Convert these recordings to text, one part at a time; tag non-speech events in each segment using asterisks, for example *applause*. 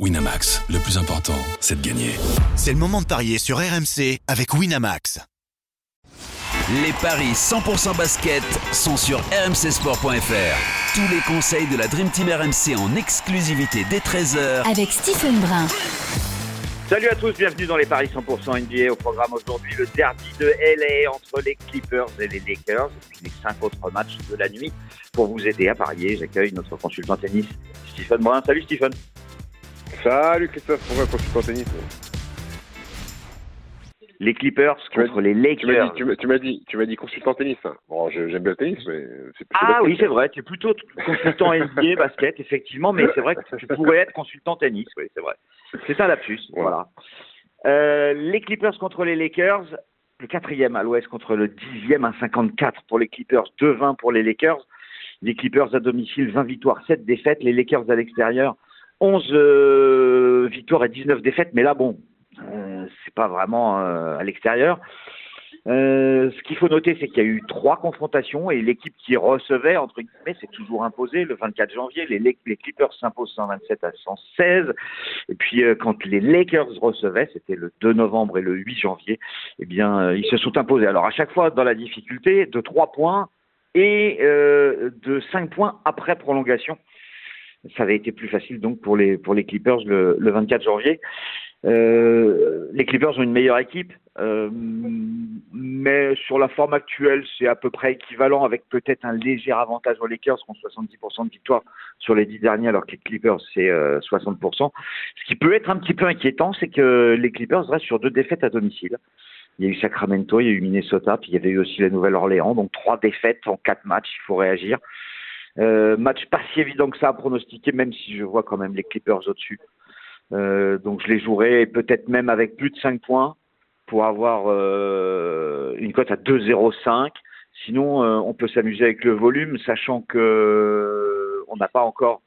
Winamax, le plus important, c'est de gagner. C'est le moment de parier sur RMC avec Winamax. Les paris 100% basket sont sur rmcsport.fr. Tous les conseils de la Dream Team RMC en exclusivité dès 13h avec Stephen Brun. Salut à tous, bienvenue dans les paris 100% NBA. Au programme aujourd'hui, le derby de LA entre les Clippers et les Lakers, et puis les cinq autres matchs de la nuit. Pour vous aider à parier, j'accueille notre consultant tennis, Stephen Brun. Salut Stephen. Salut Christophe, pourquoi consultant tennis Les Clippers contre les Lakers. Tu m'as dit, tu m'as dit, consultant tennis. Hein. Bon, j'aime bien le tennis, mais c'est Ah oui, c'est vrai. Tu es plutôt consultant *laughs* NBA basket, effectivement, mais c'est vrai que tu pourrais être consultant tennis. Oui, c'est vrai. C'est ça la puce. Voilà. Euh, les Clippers contre les Lakers. Le quatrième à l'Ouest contre le dixième à 54 pour les Clippers, 2-20 pour les Lakers. Les Clippers à domicile, 20 victoires, 7 défaites. Les Lakers à l'extérieur, 11 euh, victoires et 19 défaites, mais là, bon, euh, c'est pas vraiment euh, à l'extérieur. ce qu'il faut noter, c'est qu'il y a eu trois confrontations et l'équipe qui recevait, entre guillemets, s'est toujours imposée le 24 janvier. Les, Clippers s'imposent 127 à 116. Et puis, quand les Lakers recevaient, c'était le 2 novembre et le 8 janvier, eh bien, ils se sont imposés. Alors, à chaque fois, dans la difficulté, de 3 points et de 5 points après prolongation ça avait été plus facile donc pour les pour les Clippers le, le 24 janvier. Euh, les Clippers ont une meilleure équipe, euh, mais sur la forme actuelle, c'est à peu près équivalent avec peut-être un léger avantage aux Lakers qui ont 70% de victoire sur les dix derniers, alors que les Clippers c'est 60%. Euh, Ce qui peut être un petit peu inquiétant, c'est que les Clippers restent sur deux défaites à domicile. Il y a eu Sacramento, il y a eu Minnesota, puis il y avait eu aussi la Nouvelle-Orléans, donc trois défaites en quatre matchs. Il faut réagir. Euh, match pas si évident que ça à pronostiquer, même si je vois quand même les Clippers au-dessus. Euh, donc je les jouerai peut-être même avec plus de 5 points pour avoir euh, une cote à 2,05. Sinon, euh, on peut s'amuser avec le volume, sachant que euh, on n'a pas encore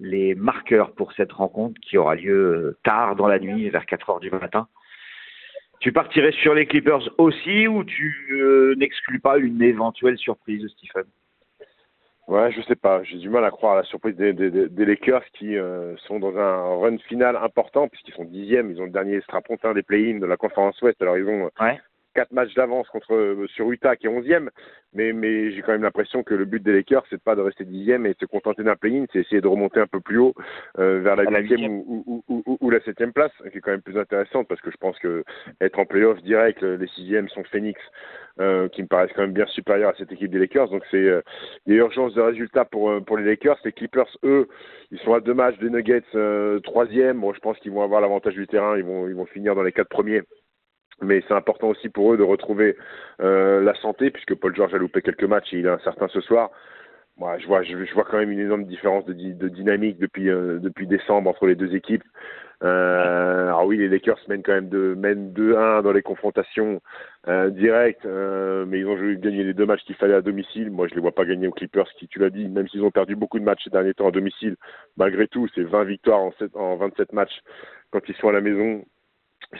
les marqueurs pour cette rencontre qui aura lieu tard dans la nuit, vers 4 heures du matin. Tu partirais sur les Clippers aussi ou tu n'exclus pas une éventuelle surprise, Stephen? Ouais, je sais pas. J'ai du mal à croire à la surprise des, Lakers qui euh, sont dans un run final important puisqu'ils sont dixièmes. Ils ont le dernier strapontin des play-ins de la conférence Ouest. Alors ils ont ouais quatre matchs d'avance contre euh, sur Utah qui est 11e, mais, mais j'ai quand même l'impression que le but des Lakers, c'est pas de rester dixième et de se contenter d'un play-in, c'est essayer de remonter un peu plus haut euh, vers la huitième ou, ou, ou, ou, la septième place, qui est quand même plus intéressante parce que je pense que être en playoff direct, les sixièmes sont Phoenix, euh, qui me paraissent quand même bien supérieurs à cette équipe des Lakers. Donc c'est euh, il y a urgence de résultats pour euh, pour les Lakers. Les Clippers, eux, ils sont à deux matchs des Nuggets troisième. Bon, je pense qu'ils vont avoir l'avantage du terrain. Ils vont ils vont finir dans les quatre premiers mais c'est important aussi pour eux de retrouver euh, la santé, puisque Paul George a loupé quelques matchs et il est incertain ce soir. Moi, je vois, quand même une énorme différence de, dynamique depuis, euh, depuis décembre entre les deux équipes. Euh, alors oui, les Lakers mènent quand même de, mènent 2-1 dans les confrontations directes, mais ils ont gagné les deux matchs qu'il fallait à domicile. Moi, je les vois pas gagner aux Clippers, qui tu l'as dit, même s'ils ont perdu beaucoup de matchs ces derniers temps à domicile. Malgré tout, c'est 20 victoires en, 7, en 27 matchs quand ils sont à la maison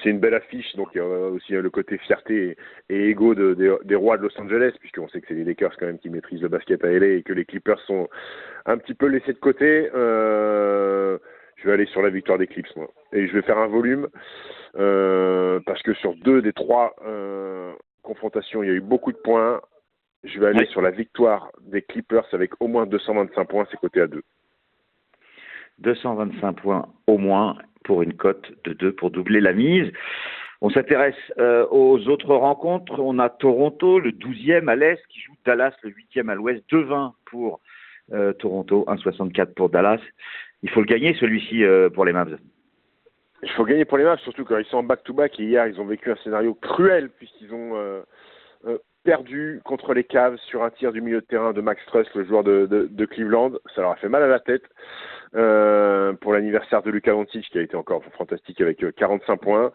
c'est une belle affiche, donc il y a aussi le côté fierté et, de, des rois de Los Angeles, puisqu'on sait que c'est les Lakers quand même qui maîtrisent le basket à LA et que les Clippers sont un petit peu laissés de côté. Euh, je vais aller sur la victoire des Clips, moi. Et je vais faire un volume, euh, parce que sur deux des trois euh, confrontations, il y a eu beaucoup de points. Je vais aller sur la victoire des Clippers avec au moins 225 points, c'est coté à 2. 225 points au moins pour une cote de 2 pour doubler la mise. On s'intéresse euh, aux autres rencontres. On a Toronto, le 12e à l'Est, qui joue Dallas, le 8e à l'Ouest. 2-20 pour euh, Toronto, 1,64 pour Dallas. Il faut le gagner, celui-ci, euh, pour les Mavs. Il faut gagner pour les Mavs, surtout quand ils sont en back-to-back. et hier, ils ont vécu un scénario cruel, puisqu'ils ont perdu contre les Cavs sur un tir du milieu de terrain de Max Truss, le joueur de, Cleveland. Ça leur a fait mal à la tête. Euh, pour l'anniversaire de Luka Doncic qui a été encore fantastique avec 45 euh, points.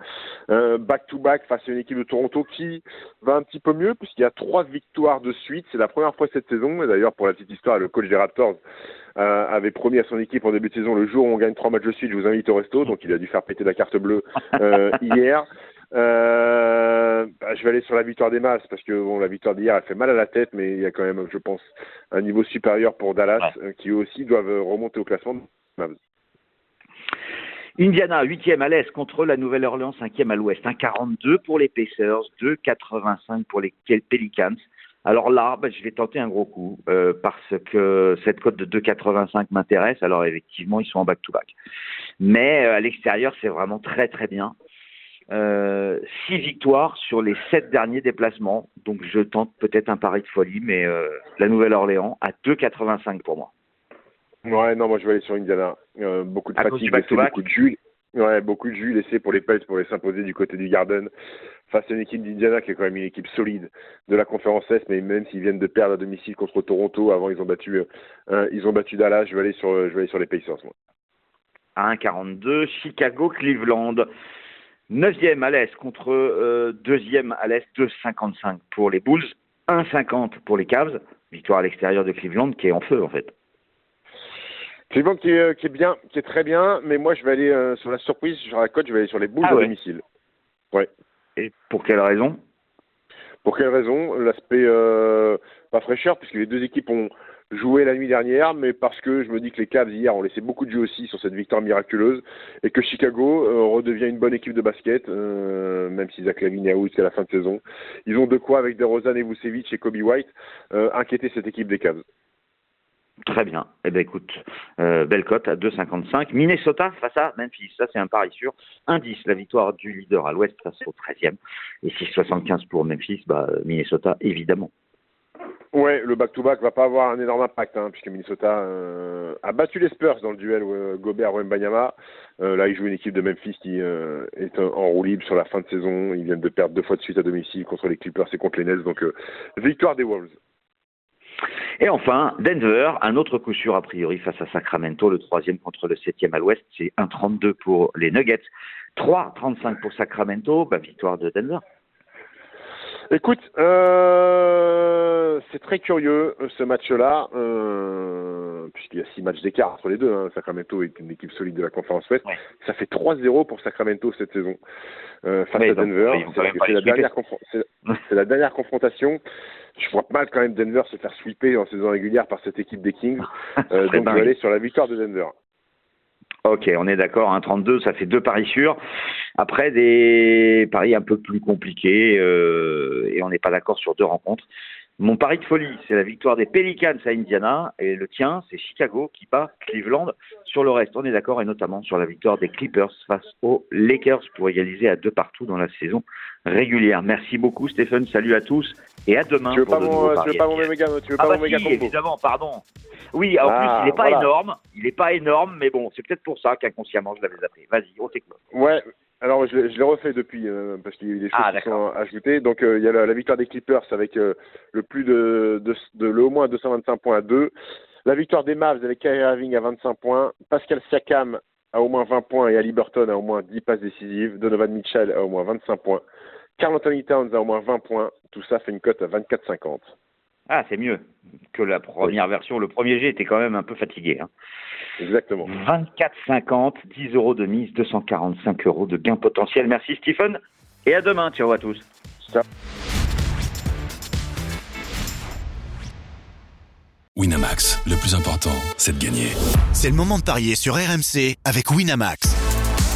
Euh, back to back face à une équipe de Toronto qui va un petit peu mieux puisqu'il y a trois victoires de suite. C'est la première fois cette saison. D'ailleurs, pour la petite histoire, le coach des Raptors euh, avait promis à son équipe en début de saison le jour où on gagne trois matchs de suite, je vous invite au resto. Donc il a dû faire péter la carte bleue euh, hier. Euh, bah, je vais aller sur la victoire des masses parce que bon, la victoire d'hier, elle fait mal à la tête, mais il y a quand même, je pense, un niveau supérieur pour Dallas euh, qui aussi doivent remonter au classement. Indiana, 8e à l'est contre la Nouvelle-Orléans, 5e à l'ouest. 1,42 pour les Pacers, 2,85 pour les Pelicans. Alors là, bah, je vais tenter un gros coup euh, parce que cette cote de 2,85 m'intéresse. Alors effectivement, ils sont en back-to-back. Mais euh, à l'extérieur, c'est vraiment très très bien. Euh, six victoires sur les sept derniers déplacements. Donc je tente peut-être un pari de folie, mais euh, la Nouvelle-Orléans à 2,85 pour moi. Ouais, non, moi je vais aller sur Indiana. Euh, beaucoup de fatigue, beaucoup de jus. Ouais, beaucoup de jus laissé pour les Pels pour les s'imposer du côté du Garden face à une équipe d'Indiana qui est quand même une équipe solide de la conférence Est, mais même s'ils viennent de perdre à domicile contre Toronto, avant ils ont battu, euh, ils ont battu Dallas. Je vais aller sur, je vais aller sur les Pacers. Moi. À 1,42, Chicago, Cleveland. 9e à l'Est contre euh, 2e à l'Est, 2,55 pour les Bulls, 1,50 pour les Cavs. Victoire à l'extérieur de Cleveland qui est en feu en fait. Cleveland qui est, euh, qui est, bien, qui est très bien, mais moi je vais aller euh, sur la surprise, sur la cote, je vais aller sur les Bulls ah, à domicile. Ouais. Et pour quelle raison? Pour quelle raison? L'aspect euh, pas fraîcheur, puisque les deux équipes ont joué la nuit dernière, mais parce que je me dis que les Cavs hier ont laissé beaucoup de jeux aussi sur cette victoire miraculeuse, et que Chicago euh, redevient une bonne équipe de basket, euh, même s'ils acclaminent out jusqu'à la fin de saison. Ils ont de quoi, avec DeRozan et Vucevic et Kobe White, euh, inquiéter cette équipe des Cavs. Très bien. Eh bien, écoute, euh, belle cote à 2,55. Minnesota face à Memphis. Ça, c'est un pari sûr. Indice, la victoire du leader à l'ouest face au 13e. Et 6,75 pour Memphis, bah, Minnesota, évidemment. Ouais, le back-to-back va pas avoir un énorme impact, hein, puisque Minnesota euh, a battu les Spurs dans le duel euh, Gobert-Wembanyama. Euh, là, ils jouent une équipe de Memphis qui euh, est en roue libre sur la fin de saison. Ils viennent de perdre deux fois de suite à domicile contre les Clippers et contre les Nets. Donc, victoire des Wolves. Et enfin, Denver, un autre coup sûr a priori face à Sacramento, le troisième contre le septième à l'ouest, c'est 1,32 pour les Nuggets, 3,35 pour Sacramento, bah, victoire de Denver. Écoute, euh, c'est très curieux ce match-là, euh, puisqu'il y a six matchs d'écart entre les deux. Hein. Sacramento est une équipe solide de la conférence Ouest. Ça fait 3-0 pour Sacramento cette saison euh, face à Denver. C'est la, dernière la dernière confrontation je vois mal quand même Denver se faire sweeper en saison régulière par cette équipe des Kings. Euh, donc je vais aller sur la victoire de Denver. Ok, on est d'accord, un 32, ça fait deux paris sûrs. Après, des paris un peu plus compliqués, euh, et on n'est pas d'accord sur deux rencontres. Mon pari de folie, c'est la victoire des Pelicans à Indiana, et le tien, c'est Chicago qui bat Cleveland. Sur le reste, on est d'accord, et notamment sur la victoire des Clippers face aux Lakers pour égaliser à deux partout dans la saison régulière. Merci beaucoup, Stéphane. Salut à tous, et à demain. Tu veux pas mon, tu veux pas mon méga, tu veux ah pas bah si, évidemment, pardon. Oui, en plus, il n'est pas énorme. Il n'est pas énorme, mais bon, c'est peut-être pour ça qu'inconsciemment je l'avais appris. Vas-y, on t'écoute. Ouais, alors, je, l'ai refait depuis, euh, parce qu'il y a eu des choses ah, qui sont ajoutées. Donc, euh, il y a la, victoire des Clippers avec euh, le plus de, de, de, le au moins 225 points à 2. La victoire des Mavs avec Kyrie Irving à 25 points. Pascal Siakam à au moins 20 points et Ali Burton à au moins 10 passes décisives. Donovan Mitchell à au moins 25 points. Carl Anthony Towns à au moins 20 points. Tout ça fait une cote à 24,50. Ah, c'est mieux que la première version. Le premier G était quand même un peu fatigué. Hein. Exactement. 24,50, 10 euros de mise, 245 euros de gain potentiel. Merci Stephen et à demain. Ciao à tous. Ciao. Winamax, le plus important, c'est de gagner. C'est le moment de parier sur RMC avec Winamax.